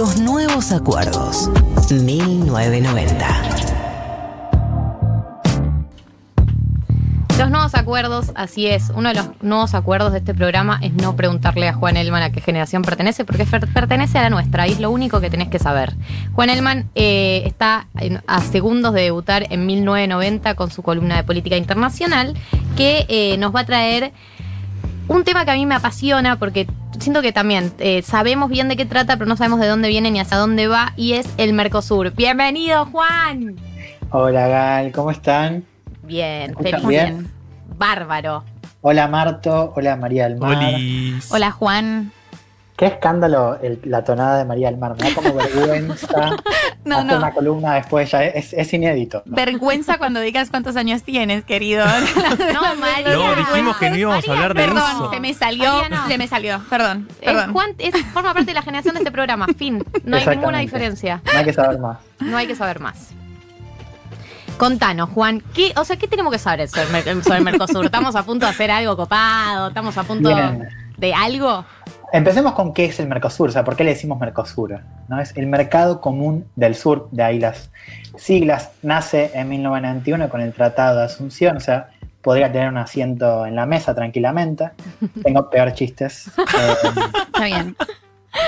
Los nuevos acuerdos. 1990. Los nuevos acuerdos, así es. Uno de los nuevos acuerdos de este programa es no preguntarle a Juan Elman a qué generación pertenece, porque pertenece a la nuestra y es lo único que tenés que saber. Juan Elman eh, está a segundos de debutar en 1990 con su columna de política internacional, que eh, nos va a traer un tema que a mí me apasiona porque siento que también eh, sabemos bien de qué trata, pero no sabemos de dónde viene ni hacia dónde va, y es el Mercosur. Bienvenido, Juan. Hola, Gal, ¿cómo están? Bien, feliz. Bien. Bárbaro. Hola, Marto. Hola, María del Mar. Hola, Juan. Qué escándalo la tonada de María del Mar. Me da como vergüenza. no, no. una columna después ya es, inédito. Vergüenza cuando digas cuántos años tienes, querido. no, María. No, dijimos que no íbamos a hablar de perdón, eso. Perdón, se me salió. Se me salió. Perdón. perdón. Juan es, forma parte de la generación de este programa. Fin. No hay ninguna diferencia. No hay que saber más. No hay que saber más. Contanos, Juan, ¿qué, o sea, ¿qué tenemos que saber sobre, el Mercosur? ¿Estamos a punto de hacer algo copado? ¿Estamos a punto de algo? Empecemos con qué es el Mercosur, o sea, ¿por qué le decimos Mercosur? ¿No? Es el Mercado Común del Sur, de ahí las siglas. Nace en 1991 con el Tratado de Asunción, o sea, podría tener un asiento en la mesa tranquilamente. Tengo peor chistes. Está bien.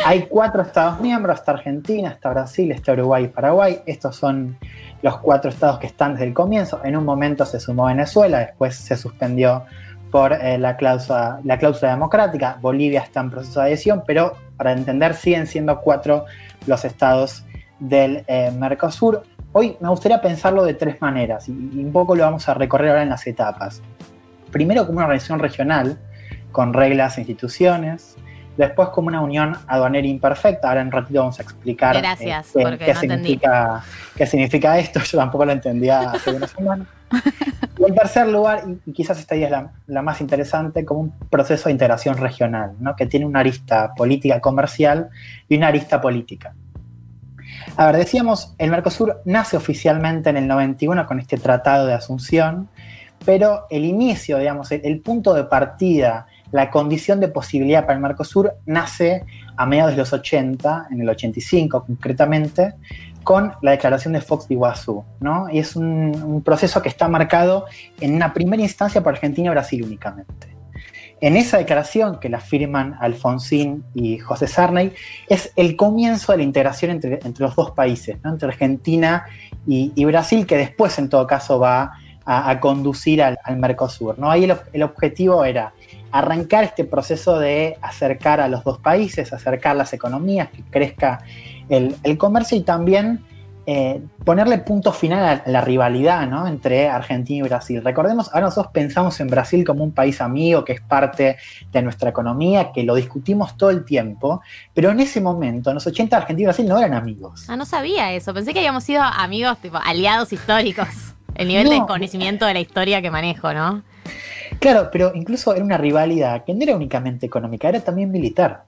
Hay cuatro Estados miembros, está Argentina, está Brasil, está Uruguay y Paraguay. Estos son los cuatro estados que están desde el comienzo. En un momento se sumó Venezuela, después se suspendió por eh, la, cláusula, la cláusula democrática. Bolivia está en proceso de adhesión, pero para entender siguen siendo cuatro los estados del eh, Mercosur. Hoy me gustaría pensarlo de tres maneras y, un poco lo vamos a recorrer ahora en las etapas. Primero como una organización regional con reglas e instituciones, después como una unión aduanera imperfecta. Ahora en un ratito vamos a explicar Gracias, eh, qué, significa, qué significa esto. Yo tampoco lo entendía hace una semana. Y en tercer lugar, y quizás esta idea es la, más interesante, como un proceso de integración regional, ¿no? que tiene una arista política comercial y una arista política. A ver, decíamos, el Mercosur nace oficialmente en el 91 con este tratado de Asunción, pero el inicio, digamos, el punto de partida la condición de posibilidad para el Mercosur nace a mediados de los 80, en el 85 concretamente, con la declaración de Fox de Iguazú, ¿no? Y es un, proceso que está marcado en una primera instancia por Argentina y Brasil únicamente. En esa declaración que la firman Alfonsín y José Sarney, es el comienzo de la integración entre, los dos países, entre Argentina y, Brasil, que después en todo caso va a, conducir al, Mercosur. ¿no? Ahí el objetivo era arrancar este proceso de acercar a los dos países, acercar las economías, que crezca el, comercio y también eh, ponerle punto final a la rivalidad ¿no? entre Argentina y Brasil. Recordemos, ahora nosotros pensamos en Brasil como un país amigo que es parte de nuestra economía, que lo discutimos todo el tiempo, pero en ese momento, en los 80, Argentina y Brasil no eran amigos. Ah, no sabía eso, pensé que habíamos sido amigos, tipo aliados históricos. El nivel de conocimiento de la historia que manejo, ¿no? Claro, pero incluso era una rivalidad que no era únicamente económica, era también militar.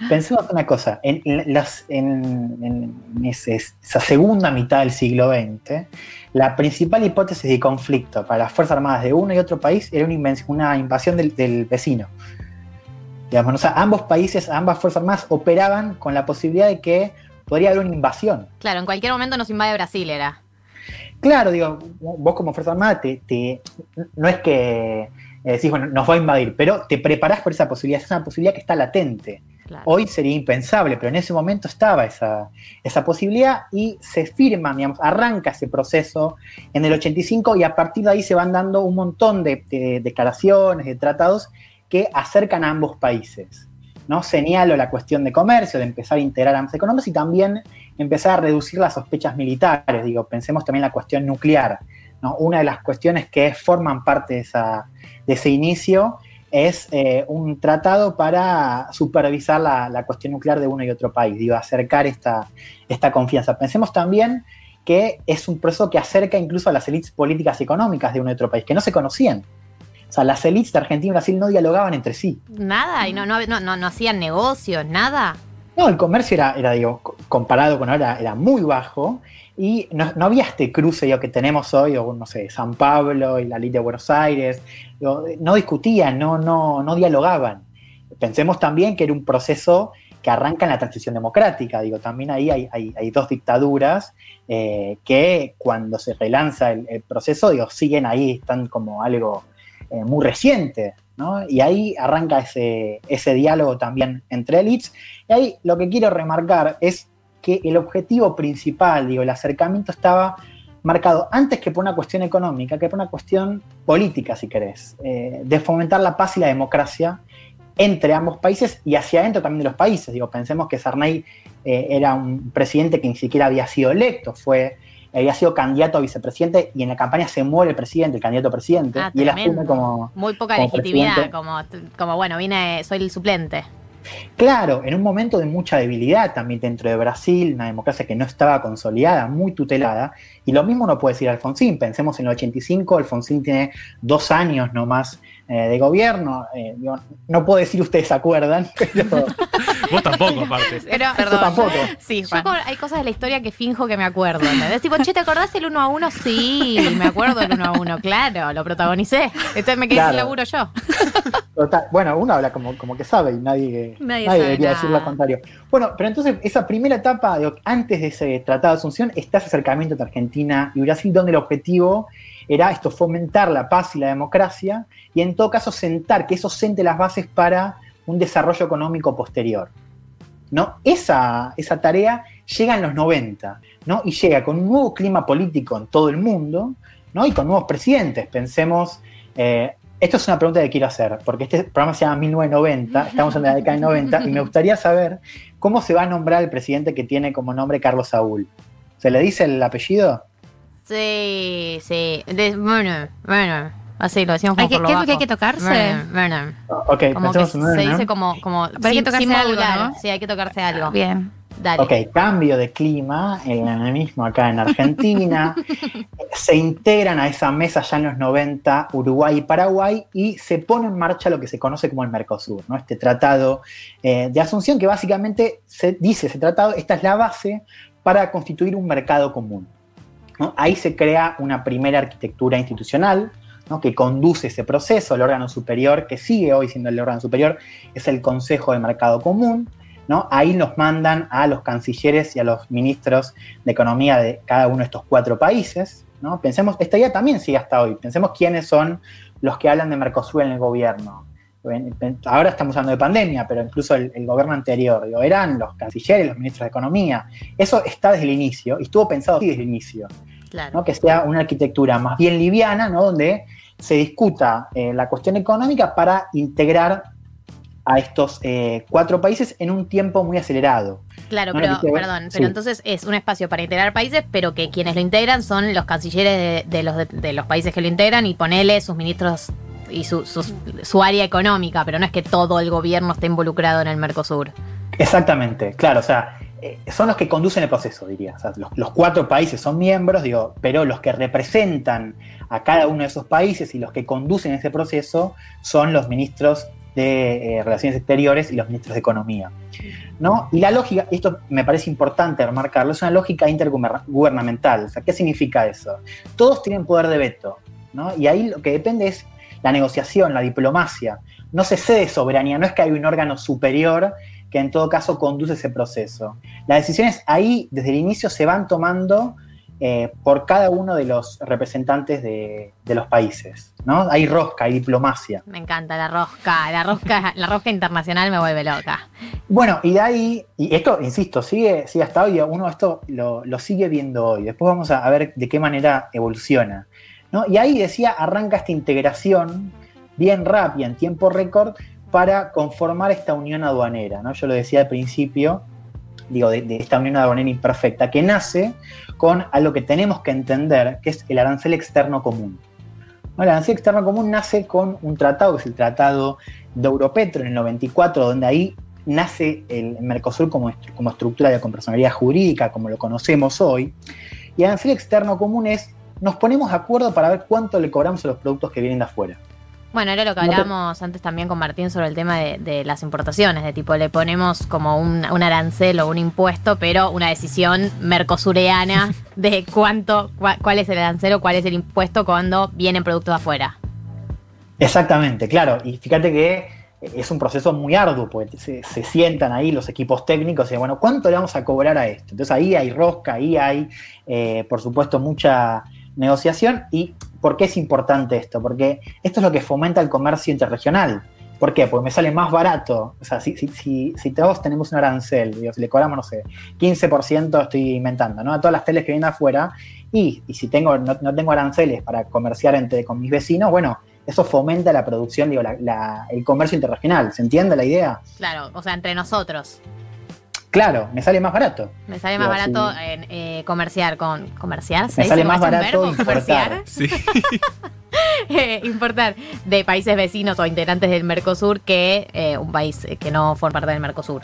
Ah. Pensemos una cosa, en, esa segunda mitad del siglo XX, la principal hipótesis de conflicto para las Fuerzas Armadas de uno y otro país era una, invasión del, vecino. Digamos, o sea, ambos países, ambas Fuerzas Armadas operaban con la posibilidad de que podría haber una invasión. Claro, en cualquier momento nos invade Brasil, era. Claro, digo, vos como Fuerza Armada te, no es que eh, decís, bueno, nos va a invadir, pero te preparás por esa posibilidad, es una posibilidad que está latente. Hoy sería impensable, pero en ese momento estaba esa, esa posibilidad y se firma, digamos, arranca ese proceso en el 85 y a partir de ahí se van dando un montón de, de declaraciones, de tratados que acercan a ambos países. ¿no? Señalo la cuestión de comercio, de empezar a integrar ambas economías y también empezar a reducir las sospechas militares. Digo, pensemos también en la cuestión nuclear. ¿No? Una de las cuestiones que forman parte de, esa, de ese inicio es eh, un tratado para supervisar la, cuestión nuclear de uno y otro país, digo, acercar esta, esta confianza. Pensemos también que es un proceso que acerca incluso a las élites políticas y económicas de uno y otro país, que no se conocían. O sea, las élites de Argentina y Brasil no dialogaban entre sí. Nada, y no, no, no, no hacían negocios, nada. No, el comercio era, era digo, comparado con ahora, era muy bajo y no, había este cruce digo, que tenemos hoy, o no sé, San Pablo y la ley de Buenos Aires, no discutían, no, no, no dialogaban. Pensemos también que era un proceso que arranca en la transición democrática. Digo, también ahí hay, dos dictaduras eh, que cuando se relanza el, proceso, digo, siguen ahí, están como algo eh, muy reciente. ¿No? Y ahí arranca ese, ese diálogo también entre élites. Y ahí lo que quiero remarcar es que el objetivo principal, digo, el acercamiento estaba marcado antes que por una cuestión económica, que por una cuestión política, si querés, eh, de fomentar la paz y la democracia entre ambos países y hacia adentro también de los países. Digo, pensemos que Sarney eh, era un presidente que ni siquiera había sido electo, fue, había sido candidato a vicepresidente y en la campaña se muere el presidente, el candidato a presidente, ah, y él asume como. Muy poca legitimidad, como, como, bueno, vine, soy el suplente. Claro, en un momento de mucha debilidad también dentro de Brasil, una democracia que no estaba consolidada, muy tutelada, y lo mismo no puede decir Alfonsín. Pensemos en el 85, Alfonsín tiene dos años nomás eh, de gobierno. Eh, no puedo decir ustedes se acuerdan, pero... Vos tampoco, aparte. Pero, perdón. tampoco. Sí, Yo hay cosas de la historia que finjo que me acuerdo. ¿entendés? Tipo, che, ¿te acordás el uno a uno? Sí, me acuerdo del uno a uno, claro, lo protagonicé. Entonces me quedé sin laburo yo. Bueno, uno habla como, como que sabe y nadie, nadie, debería decir lo contrario. Bueno, pero entonces esa primera etapa, antes de ese tratado de Asunción, está ese acercamiento entre Argentina y Brasil, donde el objetivo era esto, fomentar la paz y la democracia y en todo caso sentar, que eso sente las bases para un desarrollo económico posterior. ¿No? Esa, esa tarea llega en los 90 ¿no? y llega con un nuevo clima político en todo el mundo ¿no? y con nuevos presidentes. Pensemos, eh, esto es una pregunta que quiero hacer, porque este programa se llama 1990, estamos en la década de 90 y me gustaría saber cómo se va a nombrar el presidente que tiene como nombre Carlos Saúl. ¿Se le dice el apellido? Sí, sí. bueno, bueno. Así lo decíamos como ¿Qué, ¿Qué es lo que hay que tocarse? Werner, Ok, como que se dice como, como Pero hay que tocarse algo, ¿no? Sí, hay que tocarse algo. Bien. Dale. Ok, cambio de clima, el mismo acá en Argentina. se integran a esa mesa ya en los 90 Uruguay y Paraguay y se pone en marcha lo que se conoce como el Mercosur, ¿no? este tratado eh, de Asunción que básicamente se dice, ese tratado, esta es la base para constituir un mercado común. Ahí se crea una primera arquitectura institucional que conduce ese proceso, el órgano superior, que sigue hoy siendo el órgano superior, es el Consejo de Mercado Común. ¿no? Ahí nos mandan a los cancilleres y a los ministros de Economía de cada uno de estos cuatro países. ¿no? Pensemos, esta idea también sigue hasta hoy. Pensemos quiénes son los que hablan de Mercosur en el gobierno. Ahora estamos hablando de pandemia, pero incluso el, gobierno anterior, digo, eran los cancilleres, los ministros de Economía. Eso está desde el inicio y estuvo pensado desde el inicio. Que sea una arquitectura más bien liviana, ¿no? Donde se discuta eh, la cuestión económica para integrar a estos eh, cuatro países en un tiempo muy acelerado. Claro, pero, perdón, pero entonces es un espacio para integrar países, pero que quienes lo integran son los cancilleres de, los, de, los países que lo integran y ponele sus ministros y su, su, área económica, pero no es que todo el gobierno esté involucrado en el Mercosur. Exactamente, claro, o sea, eh, son los que conducen el proceso, diría. los, cuatro países son miembros, digo, pero los que representan a cada uno de esos países y los que conducen ese proceso son los ministros de eh, Relaciones Exteriores y los ministros de Economía. ¿no? Y la lógica, esto me parece importante remarcarlo, es una lógica intergubernamental. O sea, ¿qué significa eso? Todos tienen poder de veto, ¿no? Y ahí lo que depende es la negociación, la diplomacia. No se cede soberanía, no es que hay un órgano superior que en todo caso conduce ese proceso. Las decisiones ahí, desde el inicio, se van tomando eh, por cada uno de los representantes de, los países. ¿no? Hay rosca, hay diplomacia. Me encanta la rosca, la rosca, la rosca internacional me vuelve loca. Bueno, y de ahí, y esto, insisto, sigue, sigue hasta hoy, uno esto lo, sigue viendo hoy. Después vamos a, ver de qué manera evoluciona. ¿no? Y ahí decía, arranca esta integración bien rápida, en tiempo récord, para conformar esta unión aduanera. ¿no? Yo lo decía al principio, digo, de, esta unión aduanera imperfecta, que nace con algo que tenemos que entender, que es el arancel externo común. El arancel externo común nace con un tratado, que es el Tratado de Europetro en el 94, donde ahí nace el Mercosur como, estructura de personalidad jurídica, como lo conocemos hoy. Y el arancel externo común es, nos ponemos de acuerdo para ver cuánto le cobramos a los productos que vienen de afuera. Bueno, era lo que hablábamos antes también con Martín sobre el tema de, las importaciones, de tipo le ponemos como un, arancel o un impuesto, pero una decisión mercosureana de cuánto, cuál es el arancel o cuál es el impuesto cuando vienen productos de afuera. Exactamente, claro. Y fíjate que es un proceso muy arduo, porque se, se, sientan ahí los equipos técnicos y dicen, bueno, ¿cuánto le vamos a cobrar a esto? Entonces ahí hay rosca, ahí hay, eh, por supuesto, mucha negociación. ¿Y por qué es importante esto? Porque esto es lo que fomenta el comercio interregional. ¿Por qué? Porque me sale más barato. O sea, si, si, si, todos tenemos un arancel, digo, si le cobramos, no sé, 15%, estoy inventando, ¿no? A todas las teles que vienen afuera, y, y si tengo, no, no, tengo aranceles para comerciar entre, con mis vecinos, bueno, eso fomenta la producción, digo, el comercio interregional. ¿Se entiende la idea? Claro, o sea, entre nosotros. Claro, me sale más barato. Me sale más Digo, barato sí. en, eh, comerciar con. ¿Comerciar? Me sale más barato importar. Sí. eh, importar de países vecinos o integrantes del Mercosur que eh, un país que no forma parte del Mercosur.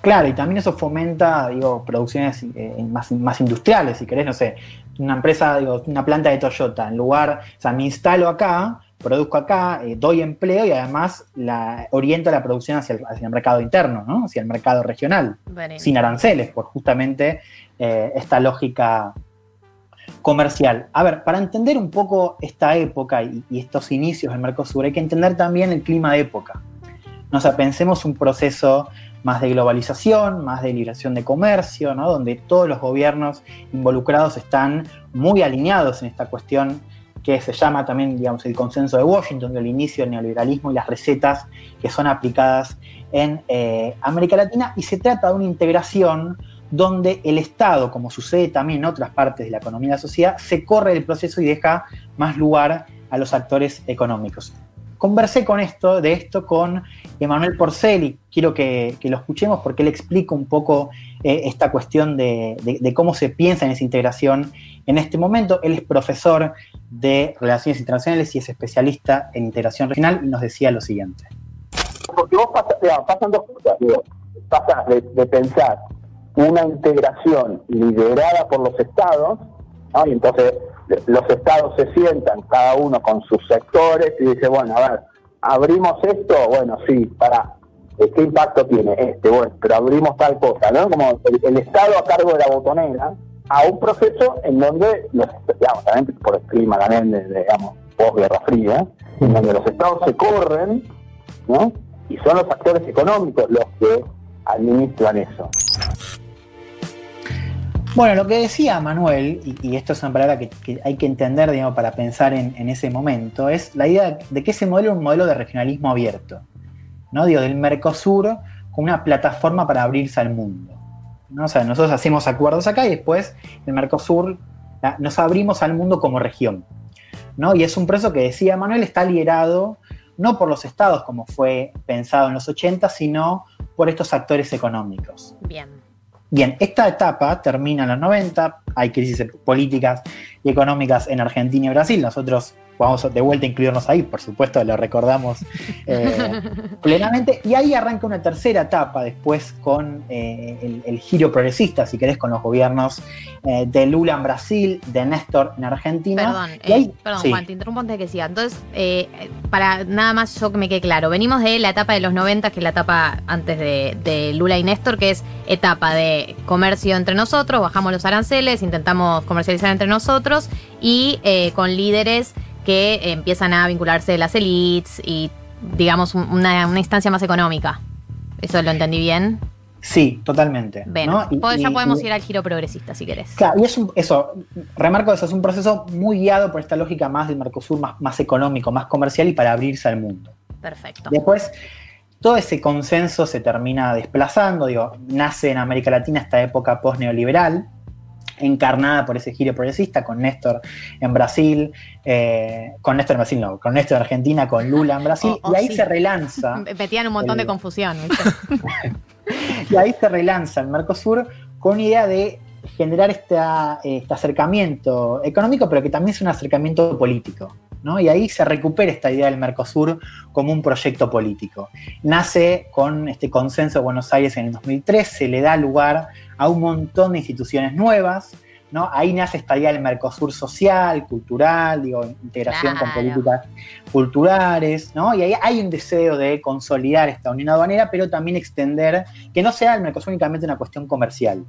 Claro, y también eso fomenta, digo, producciones eh, más, más industriales, si querés, no sé, una empresa, digo, una planta de Toyota, en lugar, o sea, me instalo acá, produzco acá, eh, doy empleo y además la, oriento la producción hacia el, hacia el mercado interno, ¿no? hacia el mercado regional, sin aranceles, por justamente eh, esta lógica comercial. A ver, para entender un poco esta época y, y, estos inicios del Mercosur, hay que entender también el clima de época. ¿no? O sea, pensemos un proceso más de globalización, más de liberación de comercio, ¿no? donde todos los gobiernos involucrados están muy alineados en esta cuestión que se llama también, digamos, el consenso de Washington, del inicio del neoliberalismo y las recetas que son aplicadas en eh, América Latina, y se trata de una integración donde el Estado, como sucede también en otras partes de la economía y la sociedad, se corre del proceso y deja más lugar a los actores económicos. Conversé con esto, de esto con Emanuel Porcel quiero que, lo escuchemos porque él explica un poco eh, esta cuestión de, cómo se piensa en esa integración en este momento. Él es profesor de Relaciones Internacionales y es especialista en integración regional y nos decía lo siguiente. Porque vos digamos, pasan dos cosas, pasas de, pensar una integración liderada por los estados, y entonces los estados se sientan cada uno con sus sectores y dice, bueno, a ver, abrimos esto, bueno, sí, para, ¿qué impacto tiene este? Bueno, pero abrimos tal cosa, ¿no? Como el, el estado a cargo de la botonera, a un proceso en donde, los, digamos, también por el clima también, de, digamos, posguerra fría, en donde los estados se corren, ¿no? Y son los actores económicos los que administran eso. Bueno, lo que decía Manuel, y, esto es una palabra que, que, hay que entender, digamos, para pensar en, en, ese momento, es la idea de que ese modelo es un modelo de regionalismo abierto, ¿no? Digo, del Mercosur como una plataforma para abrirse al mundo. ¿no? O sea, nosotros hacemos acuerdos acá y después el Mercosur nos abrimos al mundo como región. ¿no? Y es un proceso que decía Manuel está liderado no por los estados como fue pensado en los 80, sino por estos actores económicos. Bien. Bien, esta etapa termina en los 90, hay crisis políticas y económicas en Argentina y Brasil, nosotros vamos de vuelta a incluirnos ahí, por supuesto, lo recordamos eh, plenamente. Y ahí arranca una tercera etapa después con eh, el, el, giro progresista, si querés, con los gobiernos eh, de Lula en Brasil, de Néstor en Argentina. Perdón, ahí, perdón sí. Juan, te interrumpo antes de que siga. Entonces, para nada más yo que me quede claro, venimos de la etapa de los 90, que es la etapa antes de, de Lula y Néstor, que es etapa de comercio entre nosotros, bajamos los aranceles, intentamos comercializar entre nosotros y con líderes que empiezan a vincularse las elites y, digamos, una, una, instancia más económica. ¿Eso lo entendí bien? Sí, totalmente. Ven, ¿no? y, ya y, podemos y, ir al giro progresista si querés. Claro, y es un, eso, remarco eso, es un proceso muy guiado por esta lógica más del Mercosur, más, más económico, más comercial y para abrirse al mundo. Perfecto. Después, todo ese consenso se termina desplazando, digo, nace en América Latina esta época post-neoliberal, encarnada por ese giro progresista, con Néstor en Brasil, eh, con Néstor en Brasil no, con Néstor en Argentina, con Lula en Brasil, oh, oh, y ahí sí. se relanza. Metían un montón el, de confusión. y ahí se relanza el Mercosur con una idea de generar esta, este acercamiento económico, pero que también es un acercamiento político. ¿No? Y ahí se recupera esta idea del Mercosur como un proyecto político. Nace con este consenso de Buenos Aires en el 2003, se le da lugar a un montón de instituciones nuevas, ¿no? Ahí nace esta idea del Mercosur social, cultural, digo, integración claro. con políticas culturales, ¿no? Y ahí hay un deseo de consolidar esta unión aduanera, pero también extender, que no sea el Mercosur únicamente una cuestión comercial,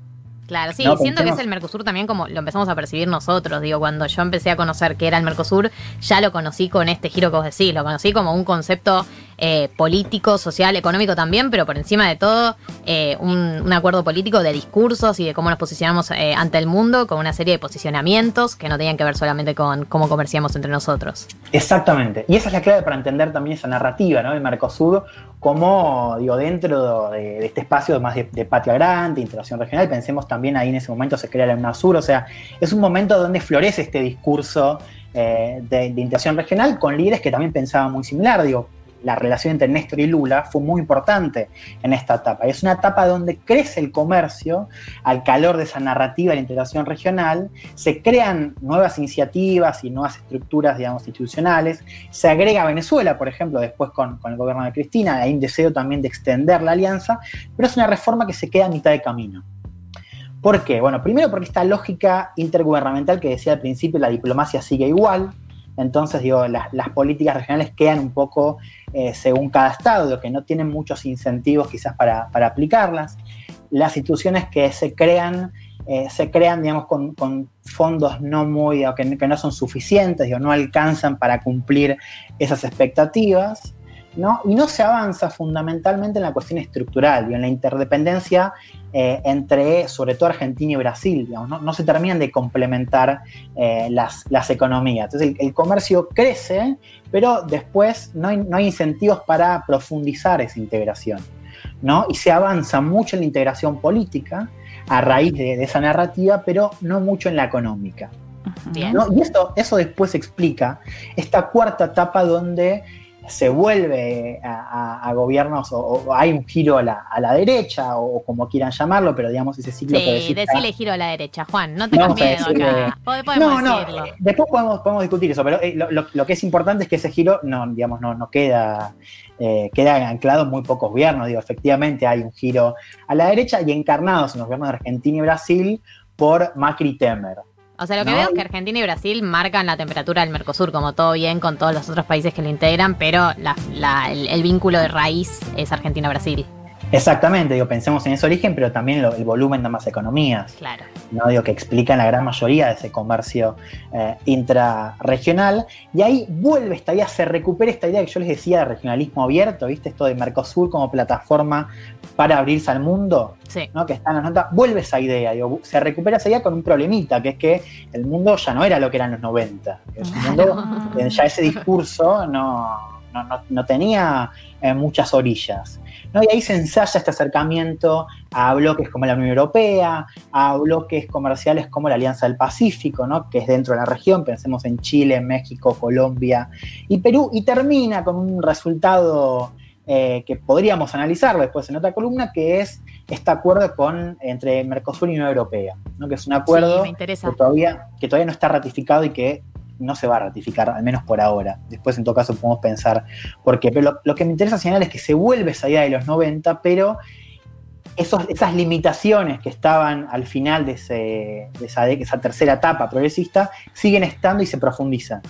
Claro, sí, No, siento que es el Mercosur también como lo empezamos a percibir nosotros. Digo, cuando yo empecé a conocer que era el Mercosur, ya lo conocí con este giro que vos decís. Lo conocí como un concepto eh, político, social, económico también, pero por encima de todo, eh, un, un acuerdo político de discursos y de cómo nos posicionamos eh, ante el mundo, con una serie de posicionamientos que no tenían que ver solamente con cómo comerciamos entre nosotros. Exactamente. Y esa es la clave para entender también esa narrativa, ¿no? El Mercosur como, digo, dentro de, de este espacio más de, de patria grande, integración regional, pensemos también ahí en ese momento se crea la UNASUR, o sea, es un momento donde florece este discurso eh, de, de integración regional con líderes que también pensaban muy similar, digo, la relación entre Néstor y Lula fue muy importante en esta etapa. Es una etapa donde crece el comercio al calor de esa narrativa de la integración regional, se crean nuevas iniciativas y nuevas estructuras, digamos, institucionales, se agrega Venezuela, por ejemplo, después con, con el gobierno de Cristina, hay un deseo también de extender la alianza, pero es una reforma que se queda a mitad de camino. ¿Por qué? Bueno, primero porque esta lógica intergubernamental que decía al principio, la diplomacia sigue igual, entonces, digo, las, políticas regionales quedan un poco eh, según cada estado, que no tienen muchos incentivos quizás para, aplicarlas. Las instituciones que se crean, eh, se crean, digamos, con, fondos no muy, que, que, no son suficientes, digo, no alcanzan para cumplir esas expectativas. ¿no? Y no se avanza fundamentalmente en la cuestión estructural, digo, en la interdependencia eh, entre, sobre todo, Argentina y Brasil. Digamos, no, no, se terminan de complementar eh, las, las, economías. Entonces, el, el, comercio crece, pero después no hay, no hay, incentivos para profundizar esa integración. ¿no? Y se avanza mucho en la integración política a raíz de, de esa narrativa, pero no mucho en la económica. ¿no? Y eso, eso después explica esta cuarta etapa donde se vuelve a, a, a gobiernos o, o, hay un giro a la, a la, derecha o como quieran llamarlo, pero digamos ese ciclo sí, progresista. decirle giro a la derecha, Juan, no tengas miedo acá. Podemos no, no, decirlo. eh, después podemos, podemos discutir eso, pero eh, lo, lo, lo, que es importante es que ese giro no, digamos, no, no queda, eh, queda anclado en muy pocos gobiernos. Digo, efectivamente hay un giro a la derecha y encarnados en los gobiernos de Argentina y Brasil por Macri Temer. O sea, lo que no, veo es que Argentina y Brasil marcan la temperatura del Mercosur, como todo bien con todos los otros países que lo integran, pero la, la, el, el, vínculo de raíz es Argentina-Brasil. Exactamente, digo, pensemos en ese origen, pero también lo, el volumen de ambas economías. Claro. ¿no? Digo, que explican la gran mayoría de ese comercio eh, intrarregional. Y ahí vuelve esta idea, se recupera esta idea que yo les decía de regionalismo abierto, ¿viste? Esto de Mercosur como plataforma para abrirse al mundo, sí. ¿no? Que está en las notas. Vuelve esa idea, digo, se recupera esa idea con un problemita, que es que el mundo ya no era lo que era en los 90. El mundo, eh, ya ese discurso no, no, no, no tenía eh, muchas orillas. ¿No? Y ahí se ensaya este acercamiento a bloques como la Unión Europea, a bloques comerciales como la Alianza del Pacífico, ¿no? que es dentro de la región, pensemos en Chile, México, Colombia y Perú, y termina con un resultado eh, que podríamos analizarlo después en otra columna, que es este acuerdo con, entre Mercosur y Unión Europea, ¿no? que es un acuerdo sí, que, todavía, que todavía no está ratificado y que no se va a ratificar, al menos por ahora. Después, en todo caso, podemos pensar por qué. Pero lo, lo que me interesa señalar es que se vuelve esa idea de los 90, pero esos, esas limitaciones que estaban al final de, ese, de, esa, de, esa, tercera etapa progresista siguen estando y se profundizan.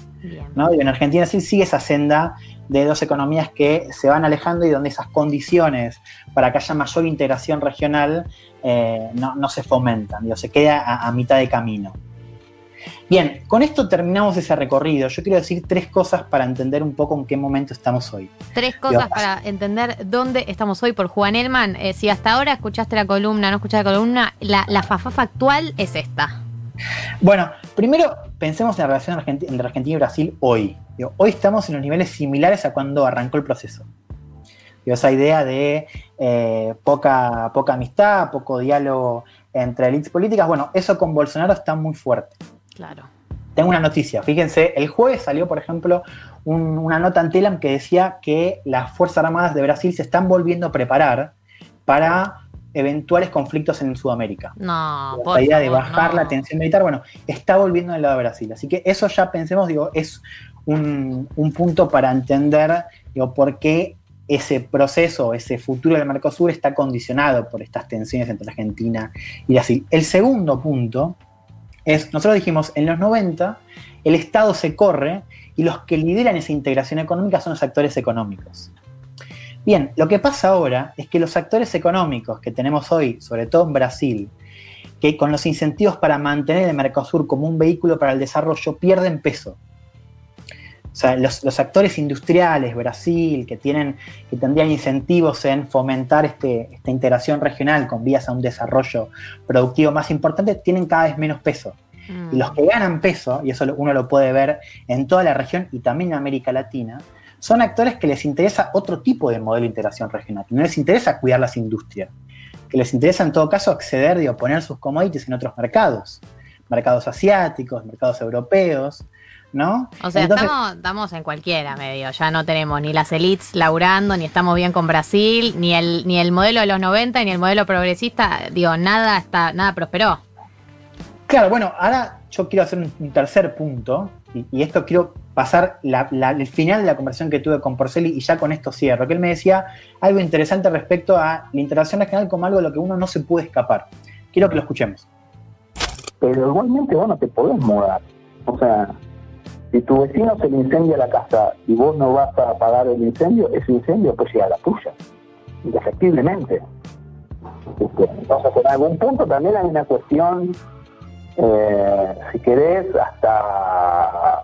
¿no? Y en Argentina sí sigue esa senda de dos economías que se van alejando y donde esas condiciones para que haya mayor integración regional eh, no, no, se fomentan, digo, se queda a, a mitad de camino. Bien, con esto terminamos ese recorrido. Yo quiero decir tres cosas para entender un poco en qué momento estamos hoy. Tres cosas para entender dónde estamos hoy por Juan Elman. Eh, si hasta ahora escuchaste la columna, no escuchaste la columna, la, la fafafa actual es esta. Bueno, primero pensemos en la relación entre Argentina y Brasil hoy. Digo, hoy estamos en los niveles similares a cuando arrancó el proceso. Digo, esa idea de eh, poca, poca amistad, poco diálogo entre élites políticas, bueno, eso con Bolsonaro está muy fuerte. Claro. Tengo una noticia, fíjense, el jueves salió, por ejemplo, un, una nota en Telam que decía que las Fuerzas Armadas de Brasil se están volviendo a preparar para eventuales conflictos en Sudamérica. No, la idea de bajar no. la tensión militar, bueno, está volviendo del lado de Brasil. Así que eso ya pensemos, digo, es un, un punto para entender, digo, por qué ese proceso, ese futuro del Mercosur está condicionado por estas tensiones entre Argentina y Brasil. El segundo punto es, nosotros dijimos, en los 90 el Estado se corre y los que lideran esa integración económica son los actores económicos. Bien, lo que pasa ahora es que los actores económicos que tenemos hoy, sobre todo en Brasil, que con los incentivos para mantener el Mercosur como un vehículo para el desarrollo pierden peso. O sea, los, los, actores industriales, Brasil, que, tienen, que tendrían incentivos en fomentar este, esta integración regional con vías a un desarrollo productivo más importante, tienen cada vez menos peso. Mm. Y los que ganan peso, y eso uno lo puede ver en toda la región y también en América Latina, son actores que les interesa otro tipo de modelo de integración regional, que no les interesa cuidar las industrias, que les interesa en todo caso acceder y oponer sus commodities en otros mercados, mercados asiáticos, mercados europeos, ¿no? O sea, estamos, en cualquiera medio, ya no tenemos ni las elites laburando, ni estamos bien con Brasil, ni el, ni el modelo de los 90, ni el modelo progresista, digo, nada está, nada prosperó. Claro, bueno, ahora yo quiero hacer un, tercer punto, y, esto quiero pasar el final de la conversación que tuve con Porceli y ya con esto cierro, que él me decía algo interesante respecto a la interacción regional como algo de lo que uno no se puede escapar. Quiero que lo escuchemos. Pero igualmente vos no te podés mudar. O sea, si tu vecino se le incendia la casa y vos no vas a apagar el incendio, ese incendio puede llegar a la tuya, indefectiblemente. Entonces, en algún punto también hay una cuestión, eh, si querés, hasta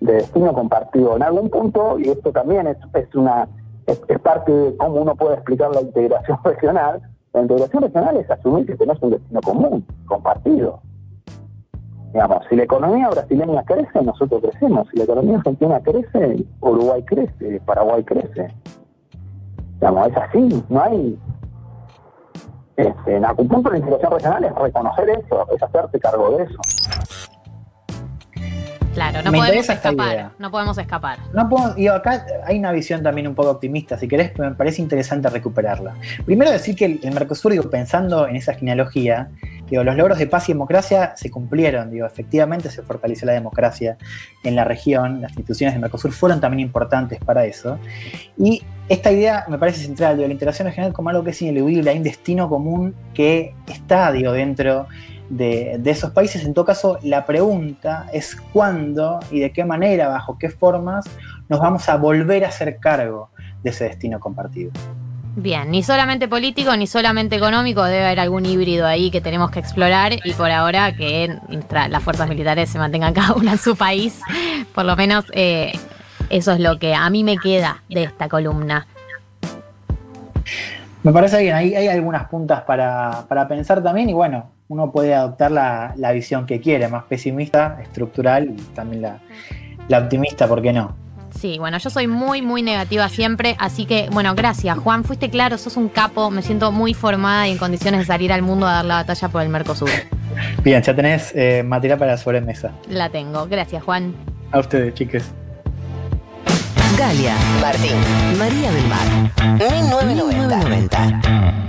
de destino compartido. En algún punto, y esto también es, es una es, parte de cómo uno puede explicar la integración regional, la integración regional es asumir que tenés un destino común, compartido. Digamos, si la economía brasileña crece, nosotros crecemos. Si la economía argentina crece, Uruguay crece, Paraguay crece. Digamos, es así, no hay... Este, en algún punto la integración regional es reconocer eso, es hacerse cargo de eso. Claro, no podemos escapar. No podemos escapar. No puedo, y acá hay una visión también un poco optimista, si querés, me parece interesante recuperarla. Primero decir que el, Mercosur, digo, pensando en esa genealogía, digo, los logros de paz y democracia se cumplieron, digo, efectivamente se fortaleció la democracia en la región, las instituciones del Mercosur fueron también importantes para eso. Y esta idea me parece central, de la integración regional como algo que es ineludible, hay un destino común que está, digo, dentro de, esos países. En todo caso, la pregunta es cuándo y de qué manera, bajo qué formas, nos vamos a volver a hacer cargo de ese destino compartido. Bien, ni solamente político ni solamente económico, debe haber algún híbrido ahí que tenemos que explorar y por ahora que las fuerzas militares se mantengan cada una en su país, por lo menos eh, eso es lo que a mí me queda de esta columna. Me parece bien, hay, hay algunas puntas para, para pensar también y bueno, uno puede adoptar la, visión que quiere, más pesimista, estructural y también la, optimista, ¿por qué no? Sí, bueno, yo soy muy, muy negativa siempre, así que, bueno, gracias, Juan, fuiste claro, sos un capo, me siento muy formada y en condiciones de salir al mundo a dar la batalla por el Mercosur. Bien, ya tenés eh, material para la sobremesa. La tengo, gracias, Juan. A ustedes, chiques. Galia, Martín, María del Mar, 1990.